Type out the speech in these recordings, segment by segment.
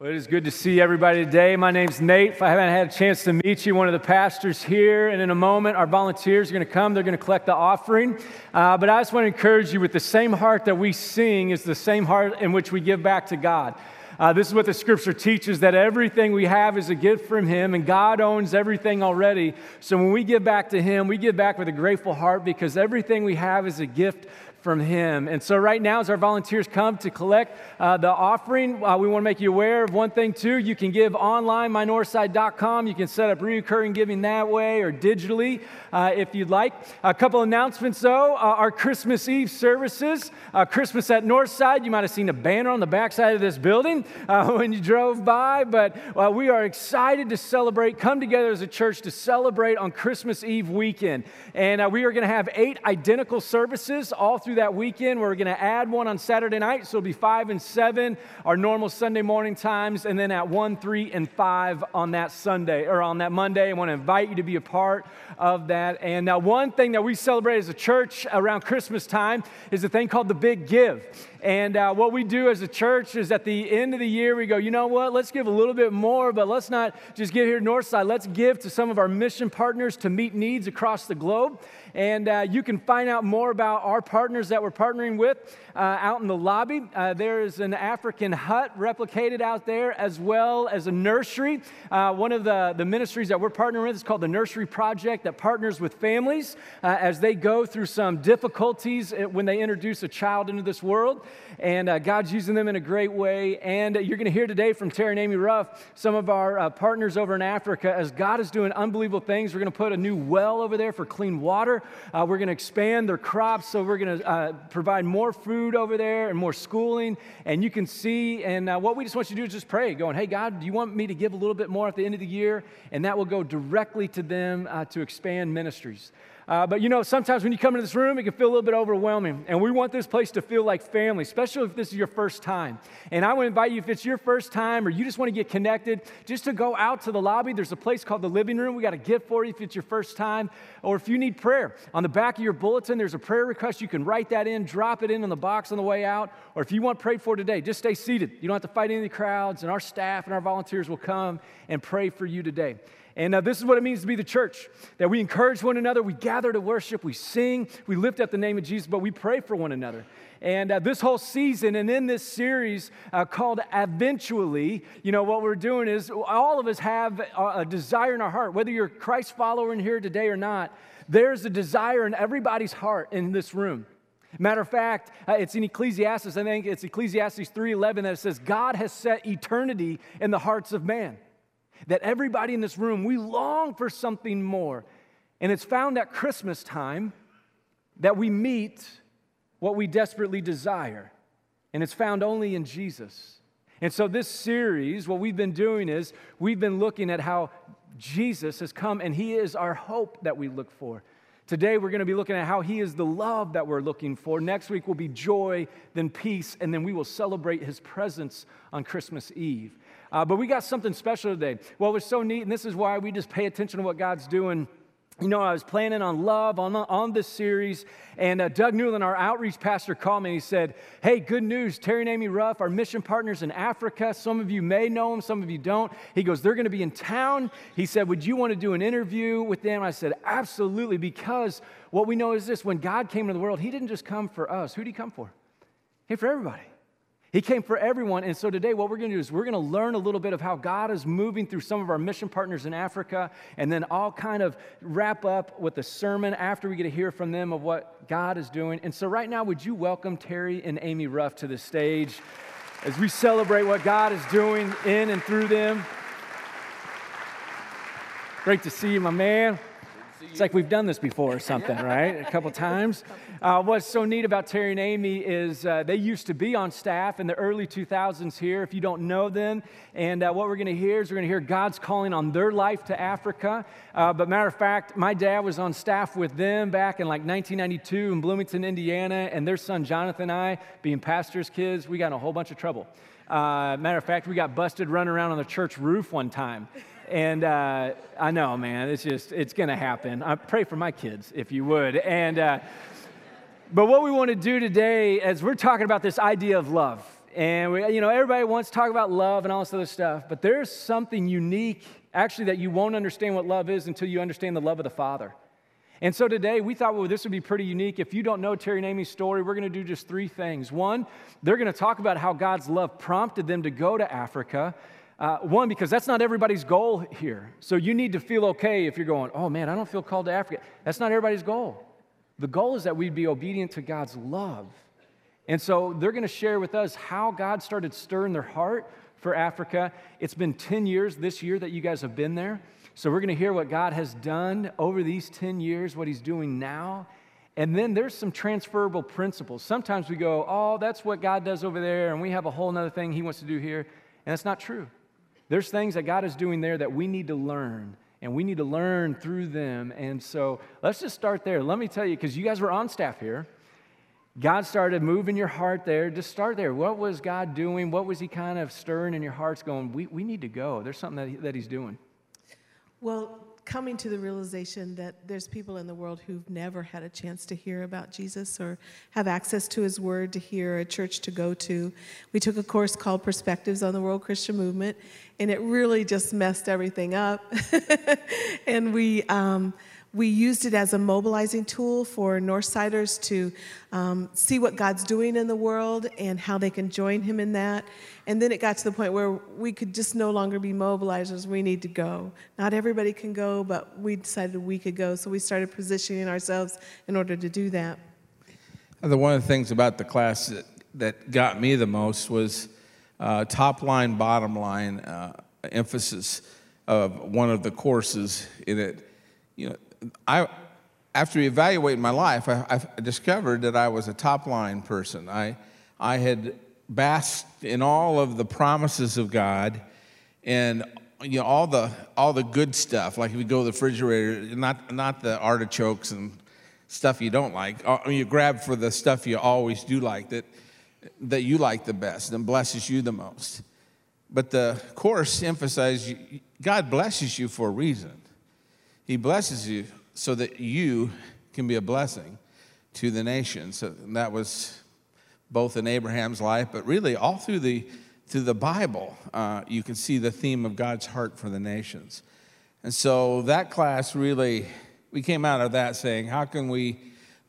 Well, it is good to see everybody today. My name's Nate. If I haven't had a chance to meet you, one of the pastors here, and in a moment, our volunteers are going to come. They're going to collect the offering. Uh, but I just want to encourage you with the same heart that we sing is the same heart in which we give back to God. Uh, this is what the scripture teaches that everything we have is a gift from Him, and God owns everything already. So when we give back to Him, we give back with a grateful heart because everything we have is a gift from him. And so, right now, as our volunteers come to collect uh, the offering, uh, we want to make you aware of one thing, too. You can give online, mynorthside.com. You can set up recurring giving that way or digitally uh, if you'd like. A couple announcements, though. Uh, our Christmas Eve services, uh, Christmas at Northside. You might have seen a banner on the backside of this building uh, when you drove by, but we are excited to celebrate, come together as a church to celebrate on Christmas Eve weekend. And we are going to have eight identical services all through that weekend. We're going to add one on Saturday night, so it'll be 5 and 7, our normal Sunday morning times, and then at 1, 3, and 5 on that Sunday or on that Monday. I want to invite you to be a part of that. And now, one thing that we celebrate as a church around Christmas time is a thing called the Big Give. And uh, what we do as a church is at the end of the year, we go, you know what, let's give a little bit more, but let's not just give here Northside. Let's give to some of our mission partners to meet needs across the globe. And uh, you can find out more about our partners that we're partnering with uh, out in the lobby. Uh, there is an African hut replicated out there, as well as a nursery. Uh, one of the, the ministries that we're partnering with is called the Nursery Project, that partners with families uh, as they go through some difficulties uh, when they introduce a child into this world. And God's using them in a great way. And you're going to hear today from Terry and Amy Ruff, some of our partners over in Africa, as God is doing unbelievable things. We're going to put a new well over there for clean water. Uh, we're going to expand their crops, so we're going to uh, provide more food over there and more schooling. And you can see, and uh, what we just want you to do is just pray, going, hey, God, do you want me to give a little bit more at the end of the year? And that will go directly to them uh, to expand ministries. Uh, but you know, sometimes when you come into this room, it can feel a little bit overwhelming. And we want this place to feel like family, especially if this is your first time. And I want to invite you, if it's your first time or you just want to get connected, just to go out to the lobby. There's a place called the living room. We got a gift for you if it's your first time. Or if you need prayer, on the back of your bulletin, there's a prayer request. You can write that in, drop it in on the box on the way out. Or if you want prayed for today, just stay seated. You don't have to fight any of the crowds, and our staff and our volunteers will come and pray for you today. And uh, this is what it means to be the church that we encourage one another, we gather to worship, we sing, we lift up the name of Jesus, but we pray for one another. And uh, this whole season and in this series uh, called Adventually, you know, what we're doing is all of us have a, desire in our heart, whether you're a Christ follower in here today or not, there's a desire in everybody's heart in this room. Matter of fact, uh, it's in Ecclesiastes, I think it's Ecclesiastes 3:11 that it says God has set eternity in the hearts of man that everybody in this room, we long for something more. And it's found at Christmas time that we meet what we desperately desire. And it's found only in Jesus. And so, this series, what we've been doing is we've been looking at how Jesus has come and He is our hope that we look for. Today, we're going to be looking at how He is the love that we're looking for. Next week will be joy, then peace, and then we will celebrate His presence on Christmas Eve. Uh, but we got something special today. Well, was so neat, and this is why we just pay attention to what God's doing. You know, I was planning on love on, on this series, and uh, Doug Newland, our outreach pastor, called me and he said, Hey, good news. Terry and Amy Ruff, our mission partners in Africa. Some of you may know them, some of you don't. He goes, They're going to be in town. He said, Would you want to do an interview with them? I said, Absolutely, because what we know is this when God came into the world, He didn't just come for us. Who did He come for? He for everybody. He came for everyone. And so today, what we're going to do is we're going to learn a little bit of how God is moving through some of our mission partners in Africa, and then I'll kind of wrap up with a sermon after we get to hear from them of what God is doing. And so, right now, would you welcome Terry and Amy Ruff to the stage as we celebrate what God is doing in and through them? Great to see you, my man. It's like we've done this before or something, right? A couple times. Uh, what's so neat about Terry and Amy is uh, they used to be on staff in the early 2000s here, if you don't know them. And uh, what we're going to hear is we're going to hear God's calling on their life to Africa. Uh, but matter of fact, my dad was on staff with them back in like 1992 in Bloomington, Indiana. And their son, Jonathan, and I, being pastor's kids, we got in a whole bunch of trouble. Uh, matter of fact, we got busted running around on the church roof one time. And uh, I know, man, it's just, it's going to happen. I pray for my kids, if you would. And, uh, but what we want to do today is we're talking about this idea of love. And, we, you know, everybody wants to talk about love and all this other stuff, but there's something unique, actually, that you won't understand what love is until you understand the love of the Father. And so today we thought, well, this would be pretty unique. If you don't know Terry and Amy's story, we're going to do just three things. One, they're going to talk about how God's love prompted them to go to Africa. Uh, one, because that's not everybody's goal here. So you need to feel okay if you're going, oh man, I don't feel called to Africa. That's not everybody's goal. The goal is that we'd be obedient to God's love. And so they're going to share with us how God started stirring their heart for Africa. It's been 10 years this year that you guys have been there. So we're going to hear what God has done over these 10 years, what He's doing now. And then there's some transferable principles. Sometimes we go, oh, that's what God does over there, and we have a whole other thing He wants to do here. And that's not true. There's things that God is doing there that we need to learn, and we need to learn through them. And so let's just start there. Let me tell you, because you guys were on staff here. God started moving your heart there. Just start there. What was God doing? What was He kind of stirring in your hearts going, we, we need to go? There's something that, he, that He's doing. Well, coming to the realization that there's people in the world who've never had a chance to hear about Jesus or have access to his word to hear a church to go to. We took a course called Perspectives on the World Christian Movement, and it really just messed everything up. and we, um, we used it as a mobilizing tool for Northsiders to um, see what God's doing in the world and how they can join Him in that. And then it got to the point where we could just no longer be mobilizers. We need to go. Not everybody can go, but we decided we could go. So we started positioning ourselves in order to do that. The one of the things about the class that, that got me the most was uh, top line, bottom line uh, emphasis of one of the courses in it. You know, I, after evaluating my life, I, I, discovered that I was a top line person. I, I had basked in all of the promises of God and you know all the all the good stuff. Like if you go to the refrigerator, not not the artichokes and stuff you don't like. Uh, you grab for the stuff you always do like that that you like the best and blesses you the most. But the course emphasizes God blesses you for a reason. He blesses you so that you can be a blessing to the nation. So that was both in Abraham's life, but really all through the through the Bible, uh, you can see the theme of God's heart for the nations. And so that class really, we came out of that saying, how can we,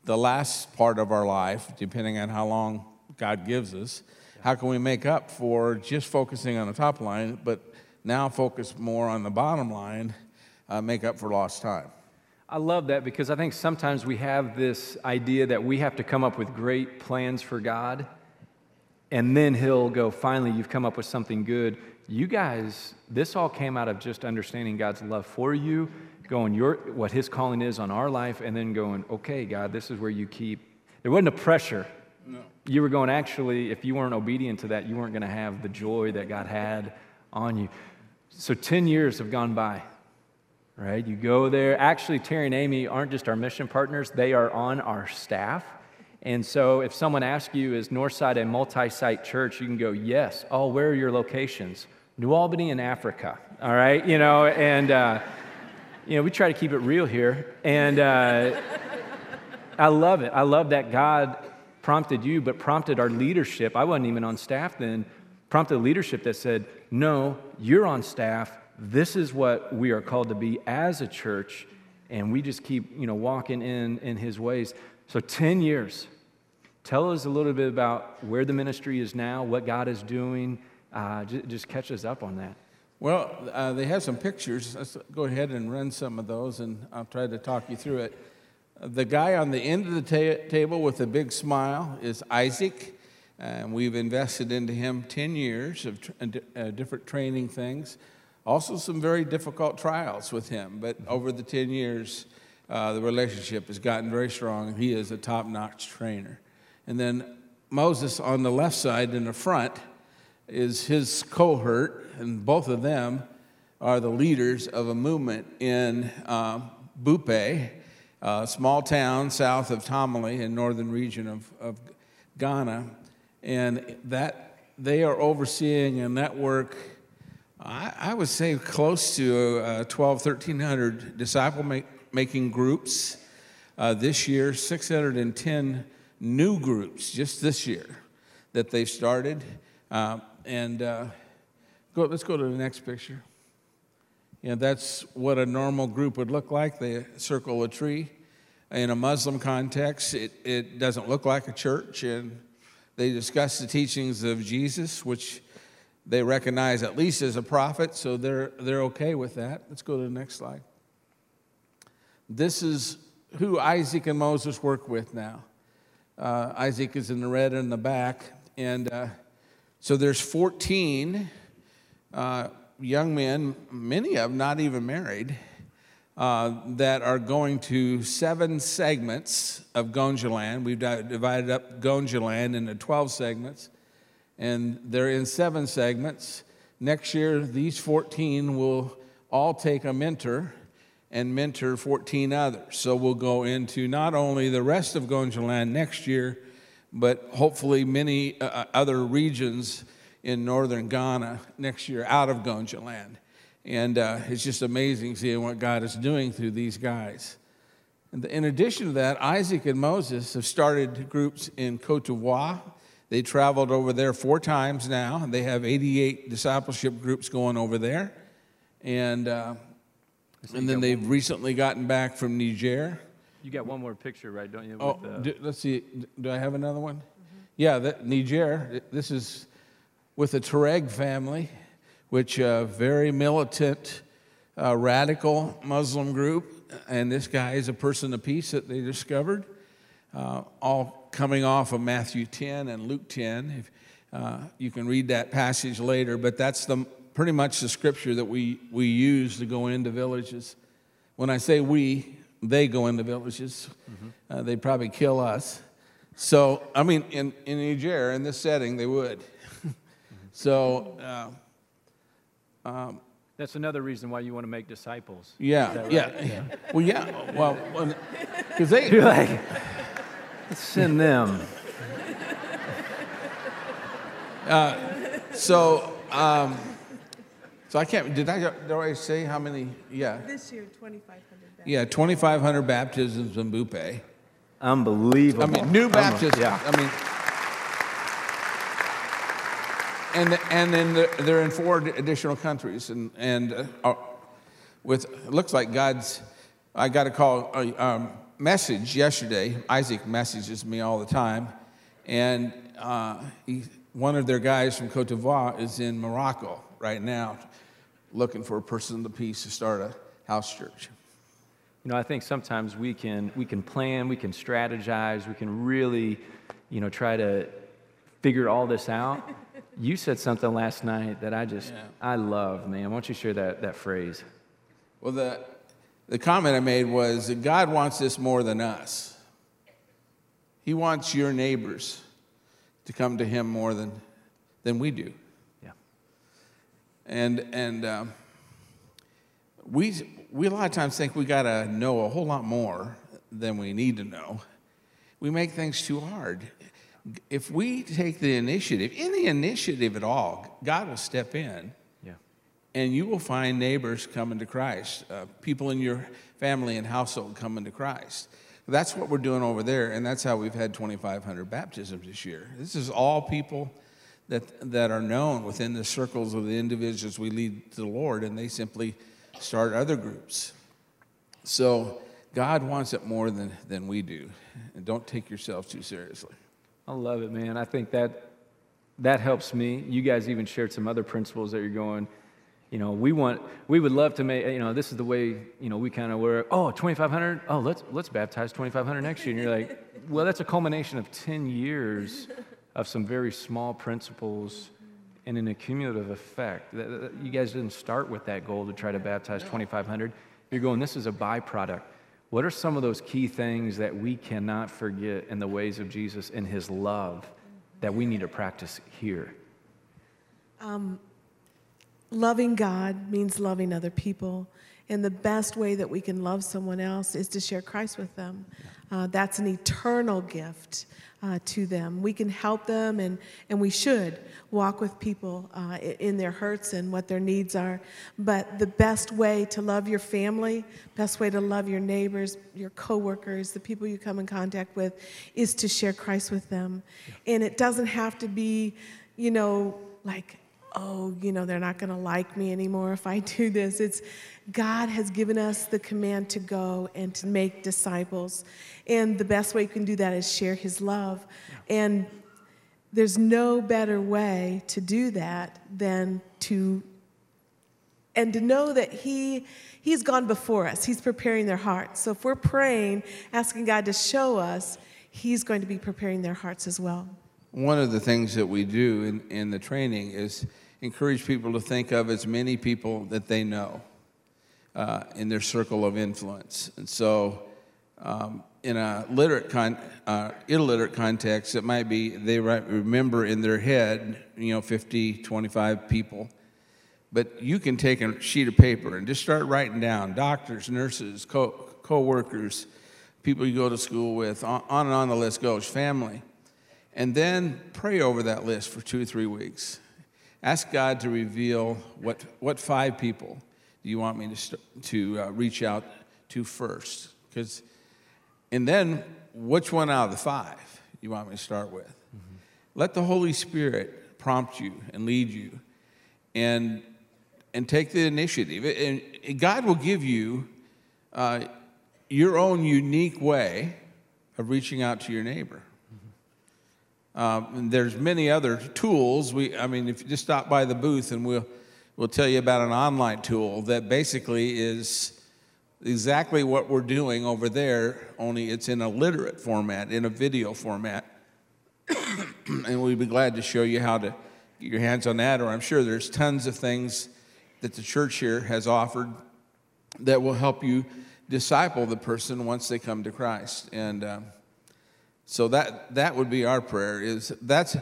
the last part of our life, depending on how long God gives us, how can we make up for just focusing on the top line, but now focus more on the bottom line uh, make up for lost time. I love that because I think sometimes we have this idea that we have to come up with great plans for God, and then He'll go, finally, you've come up with something good. You guys, this all came out of just understanding God's love for you, going your, what His calling is on our life, and then going, okay, God, this is where you keep. There wasn't a pressure. No. You were going, actually, if you weren't obedient to that, you weren't going to have the joy that God had on you. So 10 years have gone by right? You go there. Actually, Terry and Amy aren't just our mission partners, they are on our staff. And so if someone asks you, is Northside a multi site church? You can go, yes. Oh, where are your locations? New Albany and Africa, all right? You know, and, uh, you know, we try to keep it real here. And uh, I love it. I love that God prompted you, but prompted our leadership. I wasn't even on staff then, prompted leadership that said, no, you're on staff this is what we are called to be as a church, and we just keep, you know, walking in in his ways. So 10 years. Tell us a little bit about where the ministry is now, what God is doing. Uh, just, just, catch us up on that. Well, uh, they have some pictures. Let's go ahead and run some of those, and I'll try to talk you through it. The guy on the end of the ta- table with a big smile is Isaac. And we've invested into him 10 years of tr- uh, different training things. Also, some very difficult trials with him, but over the 10 years, uh, the relationship has gotten very strong, and he is a top notch trainer. And then Moses on the left side in the front is his cohort, and both of them are the leaders of a movement in uh, Bupe, a small town south of Tamale in northern region of, of Ghana. And that they are overseeing a network I, I would say close to uh, 12, 1300 disciple make, making groups. Uh, this year, 610 new groups just this year that they've started. Uh, and uh, go, let's go to the next picture. Yeah, that's what a normal group would look like. They circle a tree. In a Muslim context, it, it doesn't look like a church, and they discuss the teachings of Jesus, which they recognize at least as a prophet, so they're, they're okay with that. Let's go to the next slide. This is who Isaac and Moses work with now. Uh, Isaac is in the red in the back, and uh, so there's 14 uh, young men, many of them not even married, uh, that are going to seven segments of Gonjaland. We've divided up Gonjaland into 12 segments, and they're in seven segments. Next year, these 14 will all take a mentor and mentor 14 others. So we'll go into not only the rest of Gonjaland next year, but hopefully many uh, uh other regions in northern Ghana next year out of Gonjaland. And uh, it's just amazing seeing what God is doing through these guys. In addition to that, Isaac and Moses have started groups in Cote d'Ivoire. They traveled over there four times now. They have 88 discipleship groups going over there. And, uh, and then they've recently gotten back from Niger. You got one more picture, right, don't you? Oh, with, uh... do, let's see. Do I have another one? Mm-hmm. Yeah, that, Niger. This is with the Tuareg family, which uh, very militant, uh, radical Muslim group, and this guy is a person of peace that they discovered, uh, all coming off of Matthew 10 and Luke 10. If, uh, you can read that passage later, but that's the pretty much the scripture that we, we use to go into villages. When I say we, they go into villages. Mm-hmm. Uh, they'd probably kill us. So, I mean, in, in Niger, in this setting, they would. So, uh, um, that's another reason why you want to make disciples. Yeah, right? yeah, yeah. Well, yeah. Well, because they you're like, let's send them. Uh, so, um, so I can't. Did I? Did I say how many? Yeah. This year, 2,500. Yeah, 2,500 baptisms in Bupe. Unbelievable. I mean, new baptisms. Yeah. I mean. and and then they're in four additional countries, and and uh, uh, with it looks like God's. I got a call a um, message yesterday. Isaac messages me all the time, and uh, he, one of their guys from Cote d'Ivoire is in Morocco right now, looking for a person of the peace to start a house church. You know, I think sometimes we can we can plan, we can strategize, we can really, you know, try to figure all this out. You said something last night that I just, yeah. I love, man. Why don't you share that, that phrase? Well, the, the comment I made was that God wants this more than us. He wants your neighbors to come to Him more than, than we do. Yeah. And, and um, we, we a lot of times think we got to know a whole lot more than we need to know. We make things too hard if we take the initiative, any initiative at all, God will step in. And you will find neighbors coming to Christ, uh, people in your family and household coming to Christ. That's what we're doing over there, and that's how we've had 2,500 baptisms this year. This is all people that, that are known within the circles of the individuals we lead to the Lord, and they simply start other groups. So God wants it more than, than we do. And don't take yourself too seriously. I love it, man. I think that that helps me. You guys even shared some other principles that you're going, you know, we want, we would love to make, you know, this is the way, you know, we kind of were, oh, 2,500, oh, let's, let's baptize 2,500 next year. And you're like, well, that's a culmination of 10 years of some very small principles and an accumulative effect. You guys didn't start with that goal to try to baptize 2,500. You're going, this is a byproduct. What are some of those key things that we cannot forget in the ways of Jesus and his love that we need to practice here? Um, loving God means loving other people. And the best way that we can love someone else is to share Christ with them. Uh, that's an eternal gift uh, to them. We can help them, and, and we should walk with people uh, in their hurts and what their needs are. But the best way to love your family, best way to love your neighbors, your coworkers, the people you come in contact with, is to share Christ with them. And it doesn't have to be you know, like, oh, you know, they're not going to like me anymore if I do this. It's God has given us the command to go and to make disciples. And the best way you can do that is share his love. And there's no better way to do that than to and to know that he he's gone before us he's preparing their hearts so if we're praying asking god to show us he's going to be preparing their hearts as well one of the things that we do in, in the training is encourage people to think of as many people that they know uh, in their circle of influence and so um, in a literate con- uh, illiterate context it might be they remember in their head you know 50 25 people but you can take a sheet of paper and just start writing down doctors, nurses, co workers, people you go to school with, on, on and on the list goes, family. And then pray over that list for two or three weeks. Ask God to reveal what, what five people do you want me to, st- to uh, reach out to first. Because, and then which one out of the five you want me to start with. Mm-hmm. Let the Holy Spirit prompt you and lead you. And and take the initiative. And God will give you uh, your own unique way of reaching out to your neighbor. Um, there's many other tools. We, I mean, if you just stop by the booth and we'll, we'll tell you about an online tool that basically is exactly what we're doing over there, only it's in a literate format, in a video format. and we'd be glad to show you how to get your hands on that, or I'm sure there's tons of things that the church here has offered that will help you disciple the person once they come to Christ. And um, so that that would be our prayer. Is that's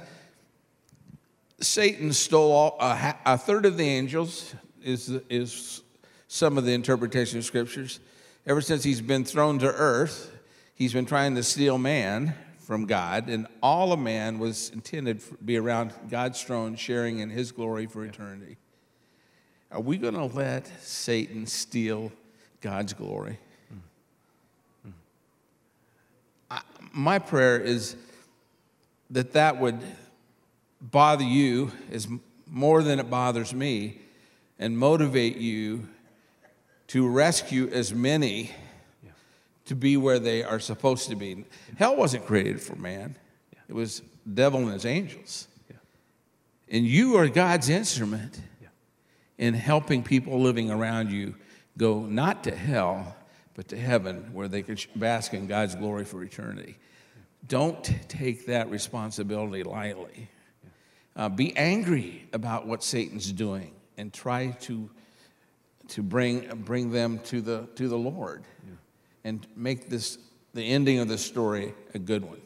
Satan stole all, a, a third of the angels is is some of the interpretation of scriptures. Ever since he's been thrown to earth, he's been trying to steal man from God, and all of man was intended to be around God's throne, sharing in His glory for eternity. Are we going to let Satan steal God's glory? Mm. I, my prayer is that that would bother you as more than it bothers me and motivate you to rescue as many yeah. to be where they are supposed to be. Yeah. Hell wasn't created for man. Yeah. It was devil and his angels. And you are God's instrument in helping people living around you go not to hell, but to heaven, where they could bask in God's glory for eternity. Don't take that responsibility lightly. Uh, be angry about what Satan's doing and try to, to bring, bring them to the, to the Lord yeah. and make this, the ending of the story a good one.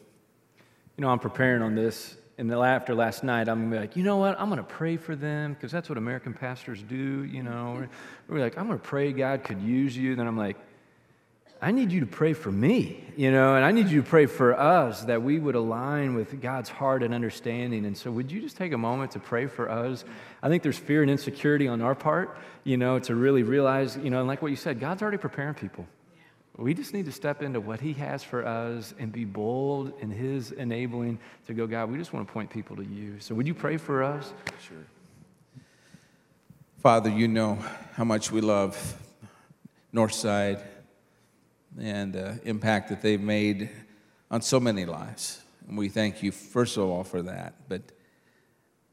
You know, I'm preparing on this and after last night, I'm gonna be like, you know what? I'm gonna pray for them because that's what American pastors do. You know, we're like, I'm gonna pray God could use you. Then I'm like, I need you to pray for me, you know, and I need you to pray for us that we would align with God's heart and understanding. And so, would you just take a moment to pray for us? I think there's fear and insecurity on our part, you know, to really realize, you know, and like what you said, God's already preparing people. We just need to step into what He has for us and be bold in His enabling to go, God, we just want to point people to you. So, would you pray for us? Sure. Father, you know how much we love Northside and the uh, impact that they've made on so many lives. And we thank you, first of all, for that. But,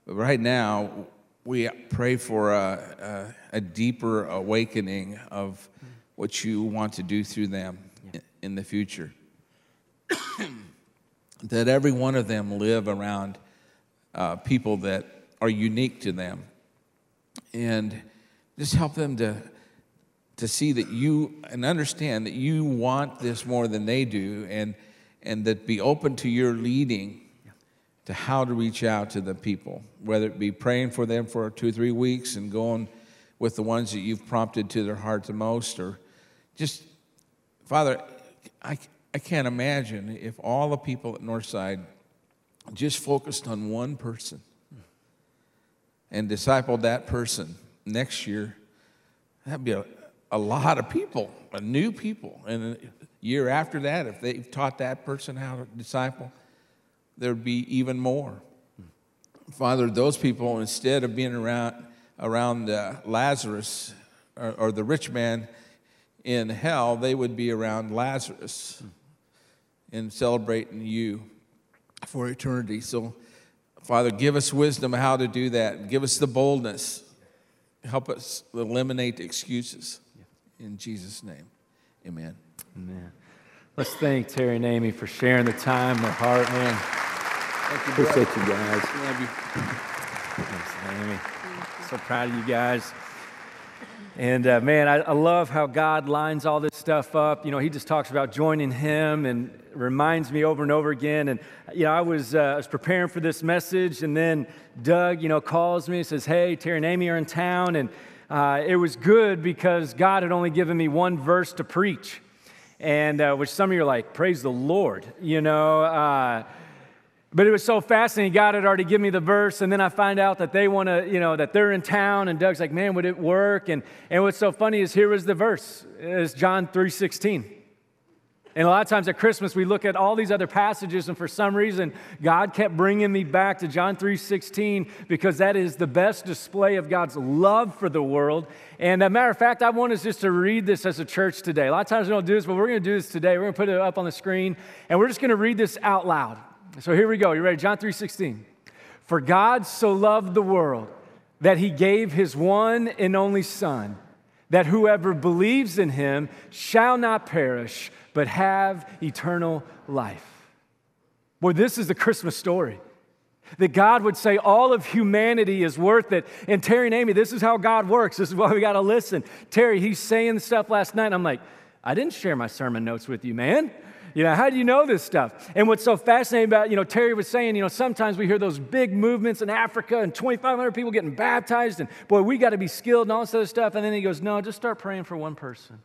but right now, we pray for a, a, a deeper awakening of what you want to do through them yeah. in the future. that every one of them live around uh, people that are unique to them. And just help them to, to see that you and understand that you want this more than they do and, and that be open to your leading to how to reach out to the people, whether it be praying for them for two or three weeks and going with the ones that you've prompted to their heart the most or just, Father, I, I can't imagine if all the people at Northside just focused on one person and discipled that person next year. That'd be a, a lot of people, a new people. And a year after that, if they've taught that person how to disciple, there'd be even more. Father, those people, instead of being around, around uh, Lazarus or, or the rich man in hell, they would be around Lazarus and celebrating you for eternity. So, Father, give us wisdom how to do that. Give us the boldness. Help us eliminate excuses. In Jesus' name, amen. Amen. Let's thank Terry and Amy for sharing the time, their heart, man. Thank you, brother. Appreciate you guys. Love you. Thanks, Amy. So proud of you guys. And uh, man, I, I love how God lines all this stuff up. You know, He just talks about joining Him and reminds me over and over again. And, you know, I was, uh, I was preparing for this message, and then Doug, you know, calls me and says, Hey, Terry and Amy are in town. And uh, it was good because God had only given me one verse to preach. And uh, which some of you are like, Praise the Lord, you know. Uh, but it was so fascinating. God had already given me the verse, and then I find out that they want to, you know, that they're in town. And Doug's like, "Man, would it work?" And and what's so funny is here was the verse. It's John three sixteen. And a lot of times at Christmas, we look at all these other passages, and for some reason, God kept bringing me back to John 3.16 because that is the best display of God's love for the world. And a matter of fact, I want us just to read this as a church today. A lot of times we don't do this, but we're going to do this today. We're going to put it up on the screen, and we're just going to read this out loud. So here we go. You ready? John 3:16. For God so loved the world that he gave his one and only son, that whoever believes in him shall not perish, but have eternal life. Boy, this is the Christmas story. That God would say all of humanity is worth it. And Terry and Amy, this is how God works. This is why we got to listen. Terry, he's saying stuff last night. And I'm like, I didn't share my sermon notes with you, man. You know, how do you know this stuff? And what's so fascinating about, you know, Terry was saying, you know, sometimes we hear those big movements in Africa and 2,500 people getting baptized, and boy, we got to be skilled and all this other stuff. And then he goes, no, just start praying for one person.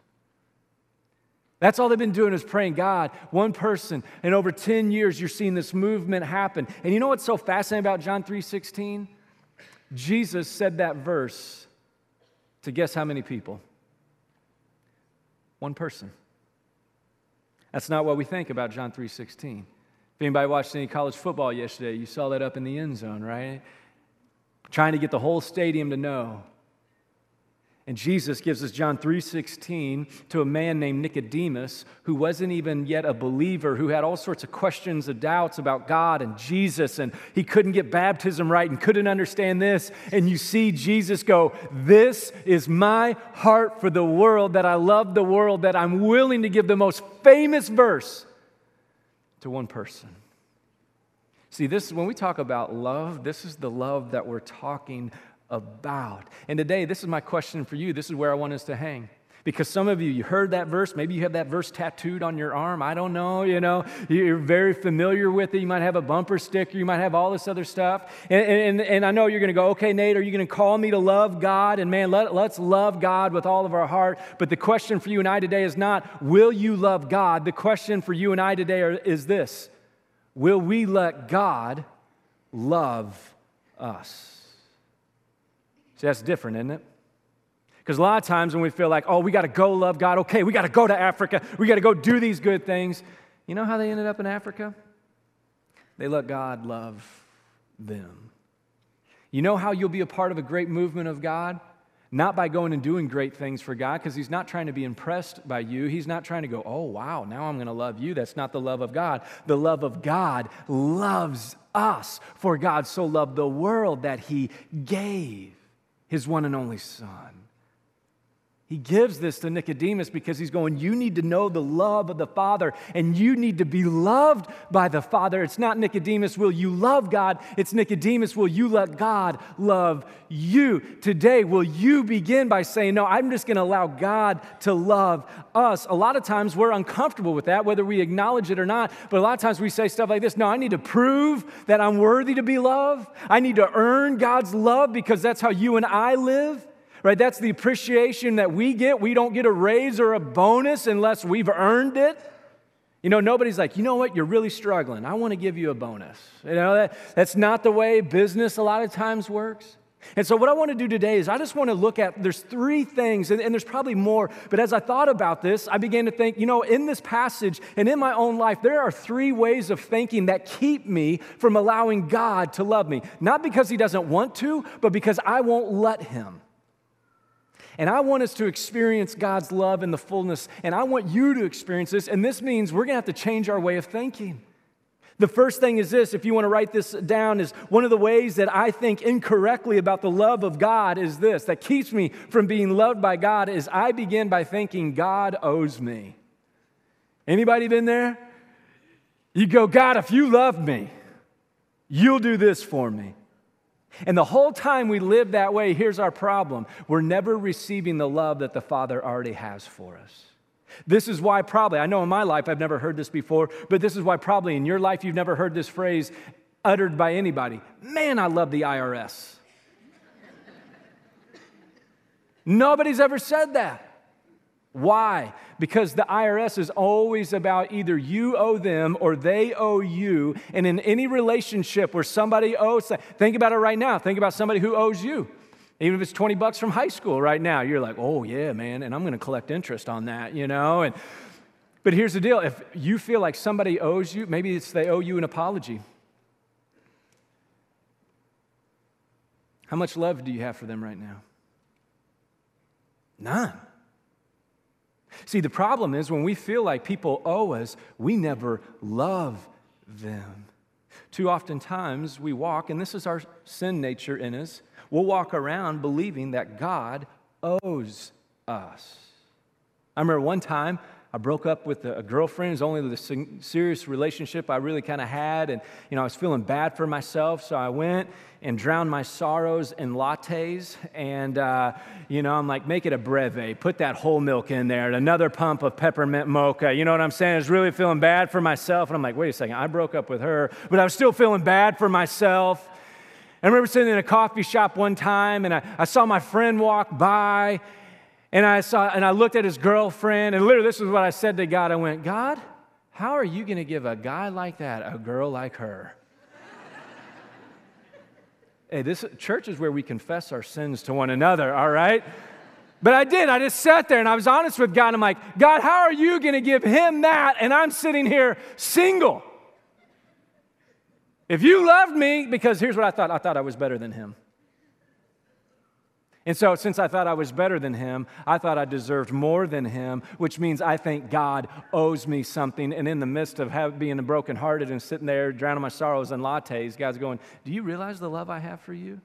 That's all they've been doing is praying, God, one person. And over 10 years, you're seeing this movement happen. And you know what's so fascinating about John 3:16? Jesus said that verse to guess how many people? One person. That's not what we think about John 3:16. If anybody watched any college football yesterday, you saw that up in the end zone, right? Trying to get the whole stadium to know. And Jesus gives us John 3:16 to a man named Nicodemus who wasn't even yet a believer who had all sorts of questions and doubts about God and Jesus and he couldn't get baptism right and couldn't understand this and you see Jesus go this is my heart for the world that I love the world that I'm willing to give the most famous verse to one person. See this when we talk about love this is the love that we're talking about. And today, this is my question for you. This is where I want us to hang. Because some of you, you heard that verse. Maybe you have that verse tattooed on your arm. I don't know. You know, you're very familiar with it. You might have a bumper sticker. You might have all this other stuff. And, and, and I know you're going to go, okay, Nate, are you going to call me to love God? And man, let, let's love God with all of our heart. But the question for you and I today is not, will you love God? The question for you and I today are, is this Will we let God love us? See, that's different, isn't it? Because a lot of times when we feel like, oh, we got to go love God, okay, we got to go to Africa, we got to go do these good things. You know how they ended up in Africa? They let God love them. You know how you'll be a part of a great movement of God? Not by going and doing great things for God, because He's not trying to be impressed by you. He's not trying to go, oh, wow, now I'm going to love you. That's not the love of God. The love of God loves us, for God so loved the world that He gave his one and only Son. He gives this to Nicodemus because he's going, You need to know the love of the Father, and you need to be loved by the Father. It's not Nicodemus, will you love God? It's Nicodemus, will you let God love you? Today, will you begin by saying, No, I'm just going to allow God to love us? A lot of times we're uncomfortable with that, whether we acknowledge it or not. But a lot of times we say stuff like this No, I need to prove that I'm worthy to be loved. I need to earn God's love because that's how you and I live right? That's the appreciation that we get. We don't get a raise or a bonus unless we've earned it. You know, nobody's like, you know what, you're really struggling. I want to give you a bonus. You know, that, that's not the way business a lot of times works. And so, what I want to do today is I just want to look at there's three things, and, and, there's probably more, but as I thought about this, I began to think, you know, in this passage and in my own life, there are three ways of thinking that keep me from allowing God to love me. Not because He doesn't want to, but because I won't let Him. And I want us to experience God's love in the fullness, and I want you to experience this, and this means we're gonna have to change our way of thinking. The first thing is this, if you want to write this down, is one of the ways that I think incorrectly about the love of God is this that keeps me from being loved by God is I begin by thinking God owes me. Anybody been there? You go, God, if you love me, you'll do this for me. And the whole time we live that way, here's our problem. We're never receiving the love that the Father already has for us. This is why, probably, I know in my life I've never heard this before, but this is why, probably, in your life you've never heard this phrase uttered by anybody Man, I love the IRS. Nobody's ever said that. Why? Because the IRS is always about either you owe them or they owe you. And in any relationship where somebody owes, think about it right now. Think about somebody who owes you. Even if it's 20 bucks from high school right now, you're like, oh, yeah, man, and I'm going to collect interest on that, you know? And, but here's the deal if you feel like somebody owes you, maybe it's they owe you an apology. How much love do you have for them right now? None. See, the problem is when we feel like people owe us, we never love them. Too often times we walk, and this is our sin nature in us, we'll walk around believing that God owes us. I remember one time I broke up with a girlfriend. It was only the serious relationship I really kind of had. And, you know, I was feeling bad for myself. So I went and drowned my sorrows in lattes. And, uh, you know, I'm like, make it a breve. Put that whole milk in there and another pump of peppermint mocha. You know what I'm saying? I was really feeling bad for myself. And I'm like, wait a second. I broke up with her, but I was still feeling bad for myself. I remember sitting in a coffee shop one time and I, I saw my friend walk by and I saw and I looked at his girlfriend and literally this is what I said to God. I went, God, how are you going to give a guy like that a girl like her? hey, this church is where we confess our sins to one another, all right? But I did. I just sat there and I was honest with God. I'm like, God, how are you going to give him that? And I'm sitting here single. If you loved me, because here's what I thought I thought I was better than him. And so, since I thought I was better than him, I thought I deserved more than him, which means I think God owes me something. And in the midst of have, being brokenhearted and sitting there drowning my sorrows in lattes, God's going, Do you realize the love I have for you?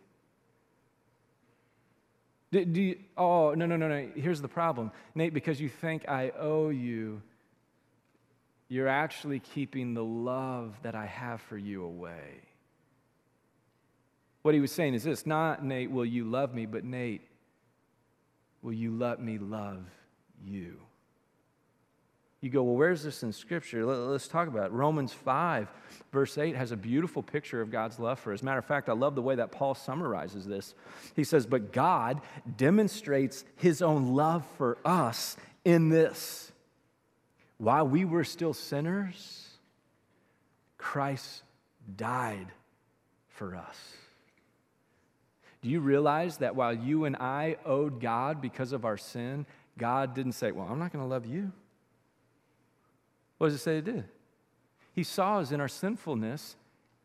Do, do you, oh, no, no, no, no. Here's the problem. Nate, because you think I owe you, you're actually keeping the love that I have for you away. What he was saying is this not, Nate, will you love me, but Nate, will you let me love you? You go, well, where's this in Scripture? Let's talk about it. Romans 5, verse 8, has a beautiful picture of God's love for us. As a matter of fact, I love the way that Paul summarizes this. He says, But God demonstrates his own love for us in this while we were still sinners, Christ died for us. Do you realize that while you and I owed God because of our sin, God didn't say, Well, I'm not going to love you? What does it say it did? He saw us in our sinfulness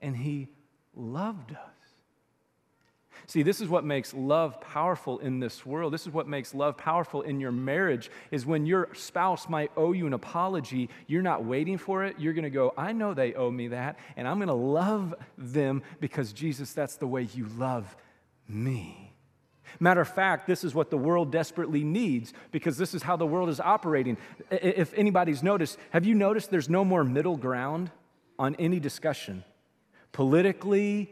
and He loved us. See, this is what makes love powerful in this world. This is what makes love powerful in your marriage is when your spouse might owe you an apology, you're not waiting for it. You're going to go, "I know they owe me that, and I'm going to love them because Jesus, that's the way you love me." Matter of fact, this is what the world desperately needs because this is how the world is operating. If anybody's noticed, have you noticed there's no more middle ground on any discussion? Politically,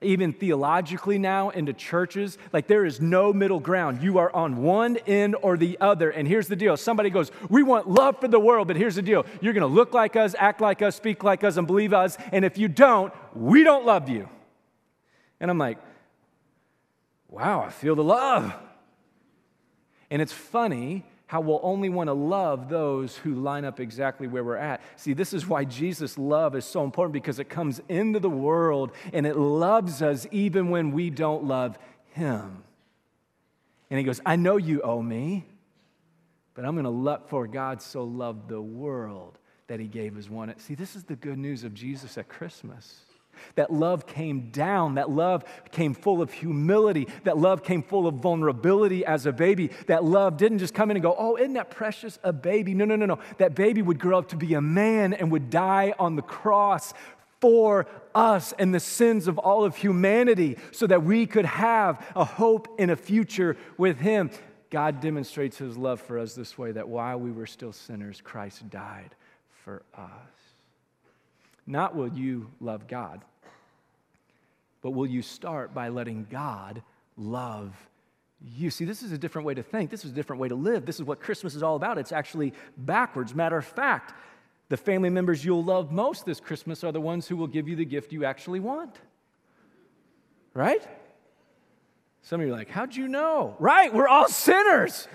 even theologically now into churches. Like there is no middle ground. You are on one end or the other. And here's the deal somebody goes, We want love for the world, but here's the deal you're going to look like us, act like us, speak like us, and believe us. And if you don't, we don't love you. And I'm like, Wow, I feel the love. And it's funny how we'll only want to love those who line up exactly where we're at. See, this is why Jesus' love is so important because it comes into the world and it loves us even when we don't love him. And he goes, I know you owe me, but I'm going to love, for God so loved the world that he gave his one. See, this is the good news of Jesus at Christmas. That love came down. That love came full of humility. That love came full of vulnerability as a baby. That love didn't just come in and go, oh, isn't that precious, a baby? No, no, no, no. That baby would grow up to be a man and would die on the cross for us and the sins of all of humanity so that we could have a hope in a future with Him. God demonstrates His love for us this way that while we were still sinners, Christ died for us. Not will you love God, but will you start by letting God love you? See, this is a different way to think. This is a different way to live. This is what Christmas is all about. It's actually backwards. Matter of fact, the family members you'll love most this Christmas are the ones who will give you the gift you actually want. Right? Some of you are like, How'd you know? Right, we're all sinners.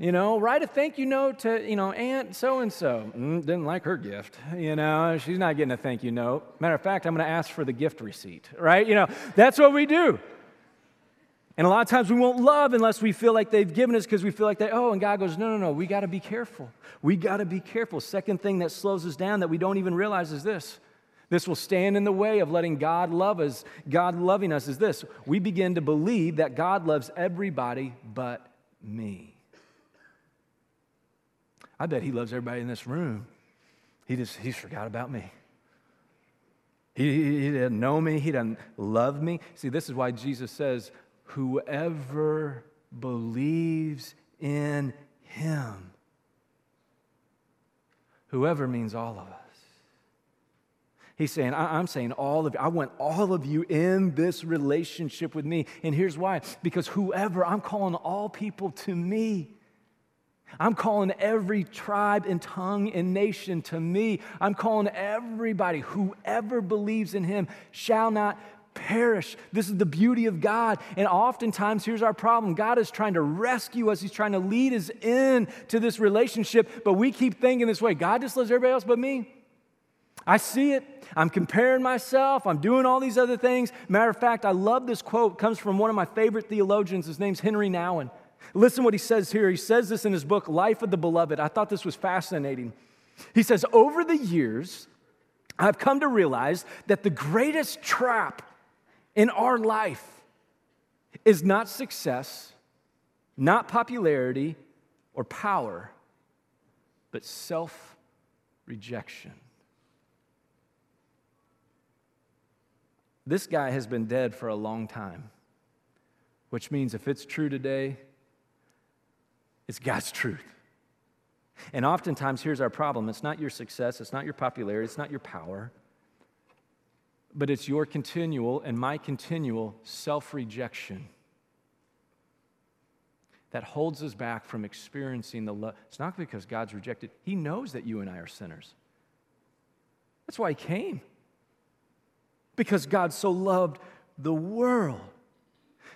You know, write a thank you note to, you know, Aunt so and so. Didn't like her gift. You know, she's not getting a thank you note. Matter of fact, I'm going to ask for the gift receipt, right? You know, that's what we do. And a lot of times we won't love unless we feel like they've given us because we feel like they, oh, and God goes, no, no, no, we got to be careful. We got to be careful. Second thing that slows us down that we don't even realize is this. This will stand in the way of letting God love us. God loving us is this. We begin to believe that God loves everybody but me. I bet He loves everybody in this room. He just, He's forgot about me. He, he didn't know me. He doesn't love me. See, this is why Jesus says, whoever believes in him. Whoever means all of us. He's saying, I'm saying all of you. I want all of you in this relationship with me. And here's why because whoever, I'm calling all people to me. I'm calling every tribe and tongue and nation to me. I'm calling everybody, whoever believes in him shall not perish. This is the beauty of God. And oftentimes, here's our problem God is trying to rescue us, He's trying to lead us in to this relationship, but we keep thinking this way God just loves everybody else but me. I see it. I'm comparing myself. I'm doing all these other things. Matter of fact, I love this quote. It comes from one of my favorite theologians. His name's Henri Nouwen. Listen what he says here. He says this in his book, Life of the Beloved. I thought this was fascinating. He says, Over the years, I've come to realize that the greatest trap in our life is not success, not popularity or power, but self rejection. This guy has been dead for a long time, which means if it's true today, it's God's truth. And oftentimes, here's our problem it's not your success, it's not your popularity, it's not your power, but it's your continual and my continual self rejection that holds us back from experiencing the love. It's not because God's rejected, He knows that you and I are sinners. That's why He came. Because God so loved the world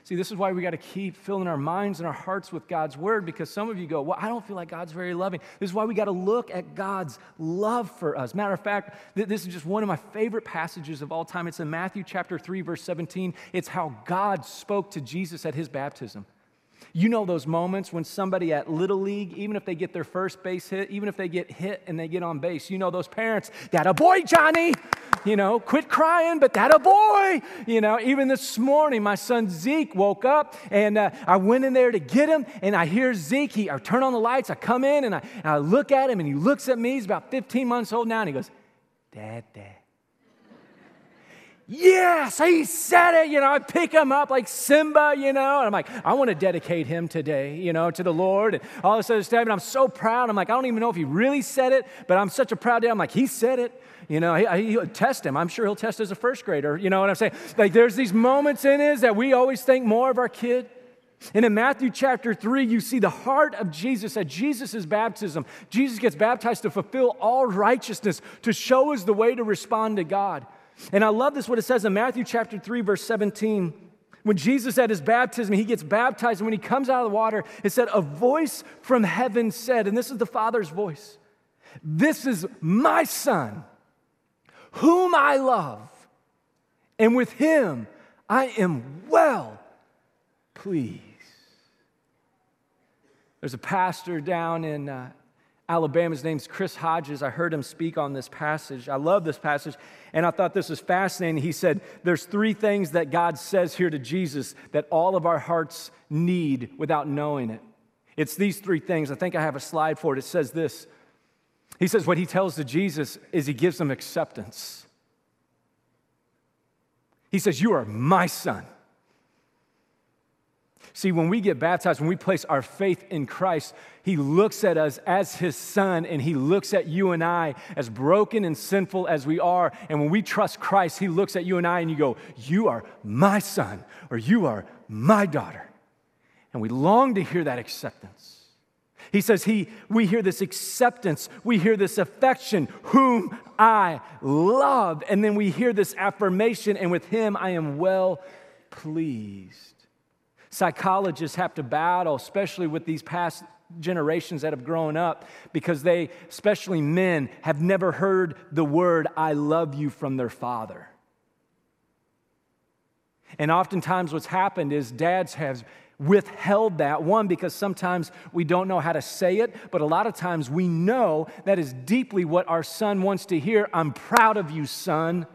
See, this is why we got to keep filling our minds and our hearts with God's word because some of you go, Well, I don't feel like God's very loving. This is why we got to look at God's love for us. Matter of fact, this is just one of my favorite passages of all time. It's in Matthew chapter 3, verse 17. It's how God spoke to Jesus at his baptism. You know those moments when somebody at Little League, even if they get their first base hit, even if they get hit and they get on base, you know those parents, that a boy, Johnny, you know, quit crying, but that a boy, you know. Even this morning, my son Zeke woke up and uh, I went in there to get him and I hear Zeke, he, I turn on the lights, I come in and I, and I look at him and he looks at me, he's about 15 months old now, and he goes, Dad, Dad yes, he said it. You know, I pick him up like Simba, you know, and I'm like, I want to dedicate him today, you know, to the Lord and all this other stuff. And I'm so proud. I'm like, I don't even know if he really said it, but I'm such a proud dad. I'm like, he said it. You know, he, he'll test him. I'm sure he'll test as a first grader. You know what I'm saying? Like, there's these moments in his that we always think more of our kid. And in Matthew chapter 3, you see the heart of Jesus at Jesus' baptism. Jesus gets baptized to fulfill all righteousness, to show us the way to respond to God. And I love this, what it says in Matthew chapter 3, verse 17. When Jesus at his baptism, he gets baptized, and when he comes out of the water, it said, A voice from heaven said, and this is the Father's voice, This is my Son, whom I love, and with him I am well please. There's a pastor down in uh, Alabama. His name's Chris Hodges. I heard him speak on this passage. I love this passage, and I thought this was fascinating. He said, There's three things that God says here to Jesus that all of our hearts need without knowing it. It's these three things. I think I have a slide for it. It says this He says, What he tells to Jesus is he gives him acceptance. He says, You are my son. See, when we get baptized, when we place our faith in Christ, He looks at us as His Son, and He looks at you and I as broken and sinful as we are. And when we trust Christ, He looks at you and I and you go, You are my son, or You are my daughter. And we long to hear that acceptance. He says, he, We hear this acceptance, we hear this affection, whom I love. And then we hear this affirmation, and with Him I am well pleased. Psychologists have to battle, especially with these past generations that have grown up, because they, especially men, have never heard the word I love you from their father. And oftentimes, what's happened is dads have withheld that. One, because sometimes we don't know how to say it, but a lot of times we know that is deeply what our son wants to hear. I'm proud of you, son.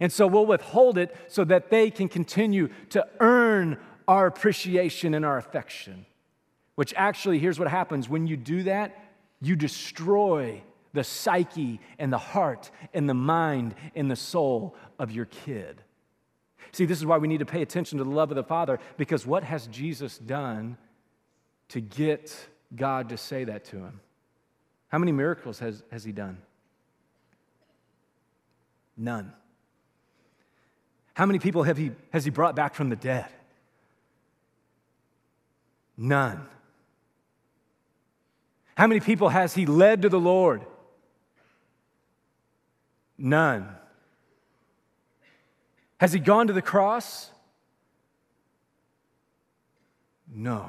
And so we'll withhold it so that they can continue to earn our appreciation and our affection. Which actually, here's what happens when you do that, you destroy the psyche and the heart and the mind and the soul of your kid. See, this is why we need to pay attention to the love of the Father because what has Jesus done to get God to say that to him? How many miracles has, has he done? None. How many people have he, has he brought back from the dead? None. How many people has he led to the Lord? None. Has he gone to the cross? No.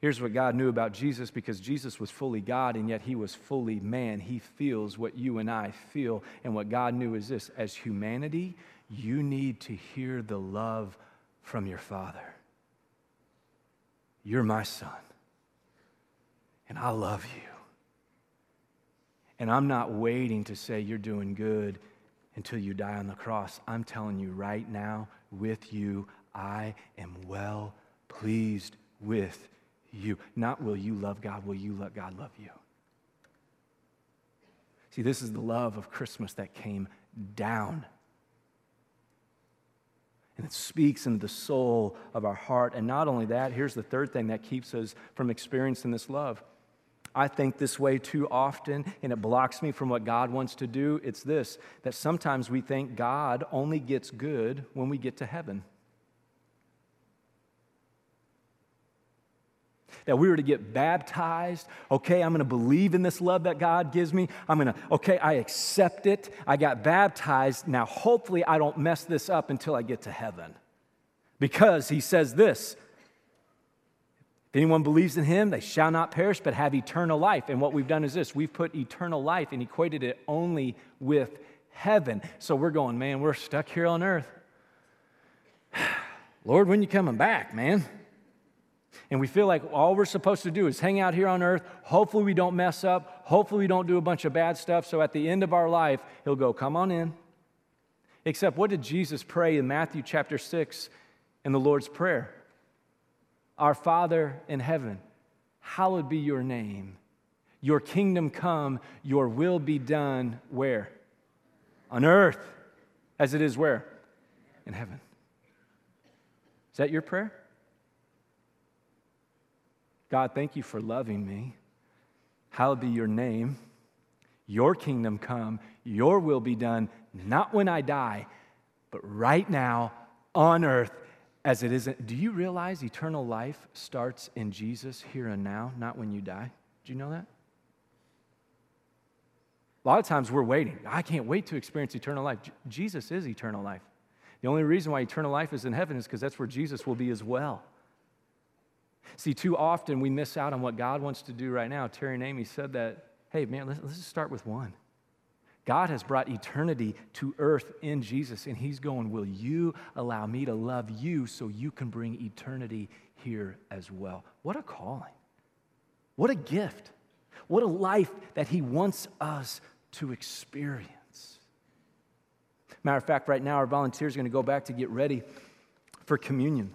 Here's what God knew about Jesus because Jesus was fully God and yet he was fully man. He feels what you and I feel. And what God knew is this as humanity, you need to hear the love from your Father. You're my son, and I love you. And I'm not waiting to say you're doing good until you die on the cross. I'm telling you right now, with you, I am well pleased with you. Not will you love God, will you let God love you? See, this is the love of Christmas that came down and it speaks into the soul of our heart. And not only that, here's the third thing that keeps us from experiencing this love. I think this way too often, and it blocks me from what God wants to do. It's this that sometimes we think God only gets good when we get to heaven. that we were to get baptized. Okay, I'm going to believe in this love that God gives me. I'm going to, okay, I accept it. I got baptized. Now, hopefully, I don't mess this up until I get to heaven. Because he says this if anyone believes in him, they shall not perish but have eternal life. And what we've done is this we've put eternal life and equated it only with heaven. So we're going, man, we're stuck here on earth. Lord, when you coming back, man? and we feel like all we're supposed to do is hang out here on earth. Hopefully, we don't mess up. Hopefully, we don't do a bunch of bad stuff. So at the end of our life, He'll go, Come on in. Except, what did Jesus pray in Matthew chapter 6 in the Lord's Prayer? Our Father in heaven, hallowed be your name. Your kingdom come, your will be done where? On earth, as it is where? In heaven. Is that your prayer? God, thank you for loving me. Hallowed be your name. Your kingdom come, your will be done, not when I die, but right now on earth as it is. Do you realize eternal life starts in Jesus here and now, not when you die? Do you know that? A lot of times we're waiting. I can't wait to experience eternal life. J- Jesus is eternal life. The only reason why eternal life is in heaven is because that's where Jesus will be as well. See, too often we miss out on what God wants to do right now. Terry and Amy said that, hey, man, let's, let's just start with one. God has brought eternity to earth in Jesus, and He's going, Will you allow me to love you so you can bring eternity here as well? What a calling. What a gift. What a life that He wants us to experience. Matter of fact, right now, our volunteers are going to go back to get ready for communion.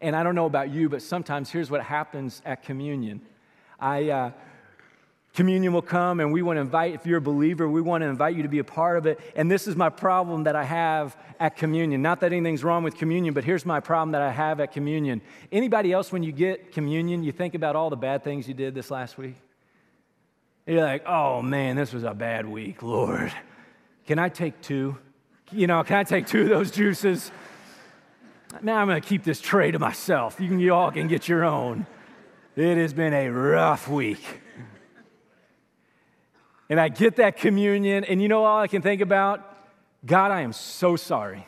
And I don't know about you, but sometimes here's what happens at communion. I. Uh, Communion will come, and we want to invite, if you're a believer, we want to invite you to be a part of it. And this is my problem that I have at communion. Not that anything's wrong with communion, but here's my problem that I have at communion. Anybody else, when you get communion, you think about all the bad things you did this last week? You're like, oh man, this was a bad week, Lord. Can I take two? You know, can I take two of those juices? Now I'm going to keep this tray to myself. You, can, you all can get your own. It has been a rough week. And I get that communion, and you know all I can think about? God, I am so sorry.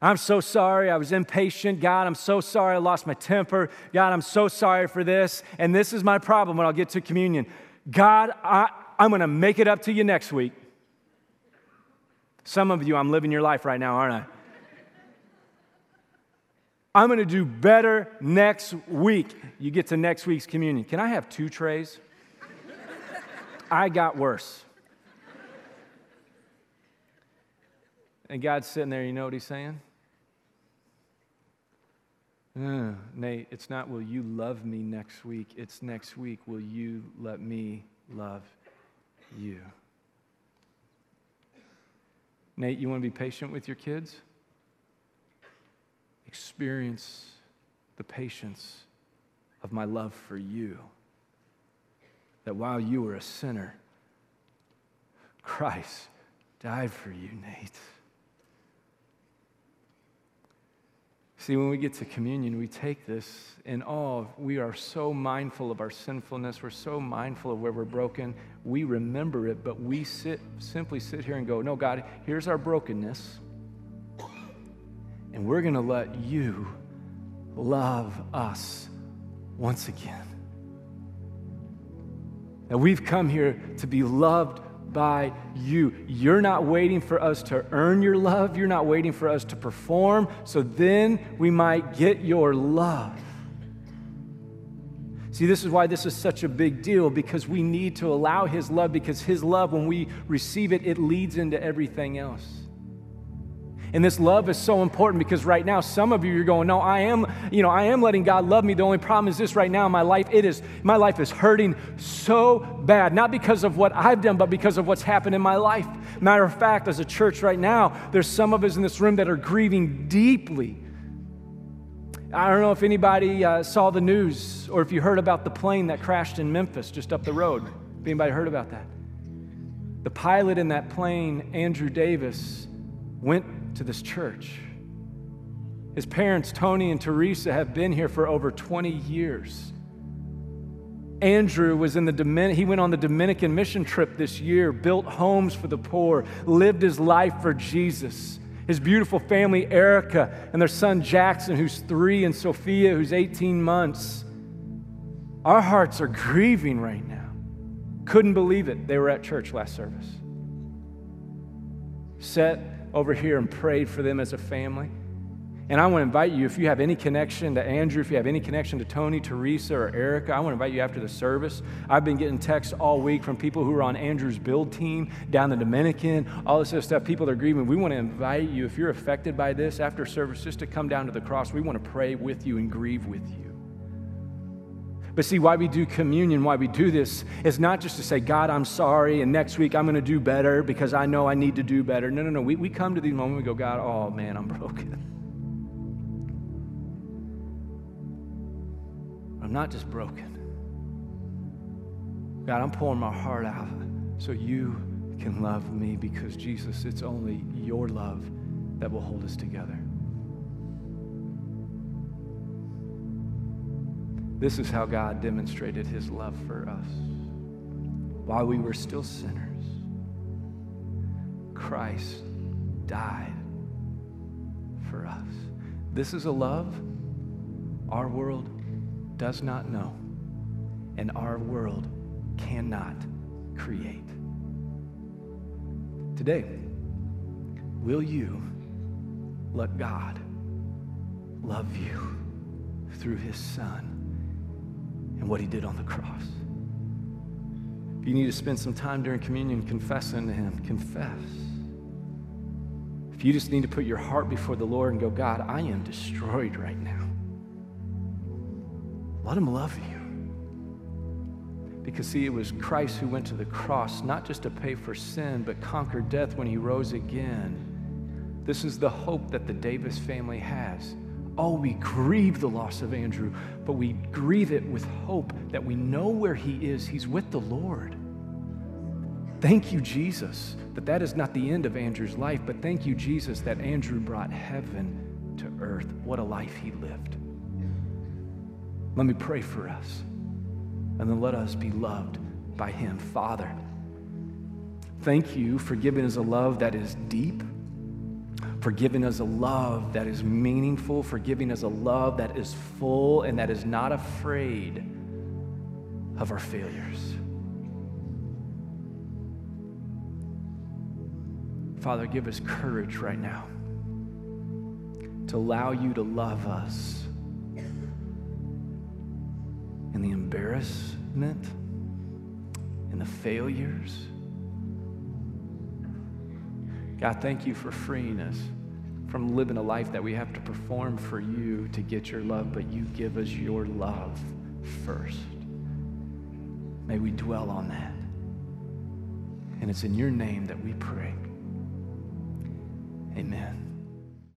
I'm so sorry. I was impatient. God, I'm so sorry. I lost my temper. God, I'm so sorry for this. And this is my problem when I'll get to communion. God, I, I'm going to make it up to you next week. Some of you, I'm living your life right now, aren't I? I'm going to do better next week. You get to next week's communion. Can I have two trays? I got worse. And God's sitting there, you know what he's saying? Uh, Nate, it's not will you love me next week, it's next week will you let me love you. Nate, you want to be patient with your kids? Experience the patience of my love for you that while you were a sinner, Christ died for you, Nate. See, when we get to communion, we take this in awe. We are so mindful of our sinfulness. We're so mindful of where we're broken. We remember it, but we sit, simply sit here and go, No, God, here's our brokenness. And we're going to let you love us once again. That we've come here to be loved by you. You're not waiting for us to earn your love. You're not waiting for us to perform, so then we might get your love. See, this is why this is such a big deal because we need to allow His love because His love, when we receive it, it leads into everything else. And this love is so important because right now, some of you are going, No, I am, you know, I am letting God love me. The only problem is this right now in my life, it is, my life is hurting so bad. Not because of what I've done, but because of what's happened in my life. Matter of fact, as a church right now, there's some of us in this room that are grieving deeply. I don't know if anybody uh, saw the news or if you heard about the plane that crashed in Memphis just up the road. Anybody heard about that? The pilot in that plane, Andrew Davis, went to this church. His parents, Tony and Teresa, have been here for over 20 years. Andrew was in the Domin- he went on the Dominican mission trip this year, built homes for the poor, lived his life for Jesus. His beautiful family, Erica, and their son Jackson, who's three, and Sophia, who's 18 months. Our hearts are grieving right now. Couldn't believe it. They were at church last service. Set over here and prayed for them as a family. And I want to invite you, if you have any connection to Andrew, if you have any connection to Tony, Teresa, or Erica, I want to invite you after the service. I've been getting texts all week from people who are on Andrew's build team down the Dominican, all this other stuff. People that are grieving. We want to invite you, if you're affected by this after service, just to come down to the cross. We want to pray with you and grieve with you. But see, why we do communion, why we do this, is not just to say, God, I'm sorry, and next week I'm going to do better because I know I need to do better. No, no, no. We, we come to these moments, we go, God, oh man, I'm broken. I'm not just broken. God, I'm pouring my heart out so you can love me because, Jesus, it's only your love that will hold us together. This is how God demonstrated his love for us. While we were still sinners, Christ died for us. This is a love our world does not know, and our world cannot create. Today, will you let God love you through his son and what he did on the cross? If you need to spend some time during communion confessing to him, confess. If you just need to put your heart before the Lord and go, God, I am destroyed right now. Let him love you. Because, see, it was Christ who went to the cross, not just to pay for sin, but conquer death when he rose again. This is the hope that the Davis family has. Oh, we grieve the loss of Andrew, but we grieve it with hope that we know where he is. He's with the Lord. Thank you, Jesus, that that is not the end of Andrew's life, but thank you, Jesus, that Andrew brought heaven to earth. What a life he lived. Let me pray for us, and then let us be loved by him. Father, thank you for giving us a love that is deep, for giving us a love that is meaningful, for giving us a love that is full and that is not afraid of our failures. Father, give us courage right now to allow you to love us in the embarrassment, in the failures. God, thank you for freeing us from living a life that we have to perform for you to get your love, but you give us your love first. May we dwell on that. And it's in your name that we pray. Amen.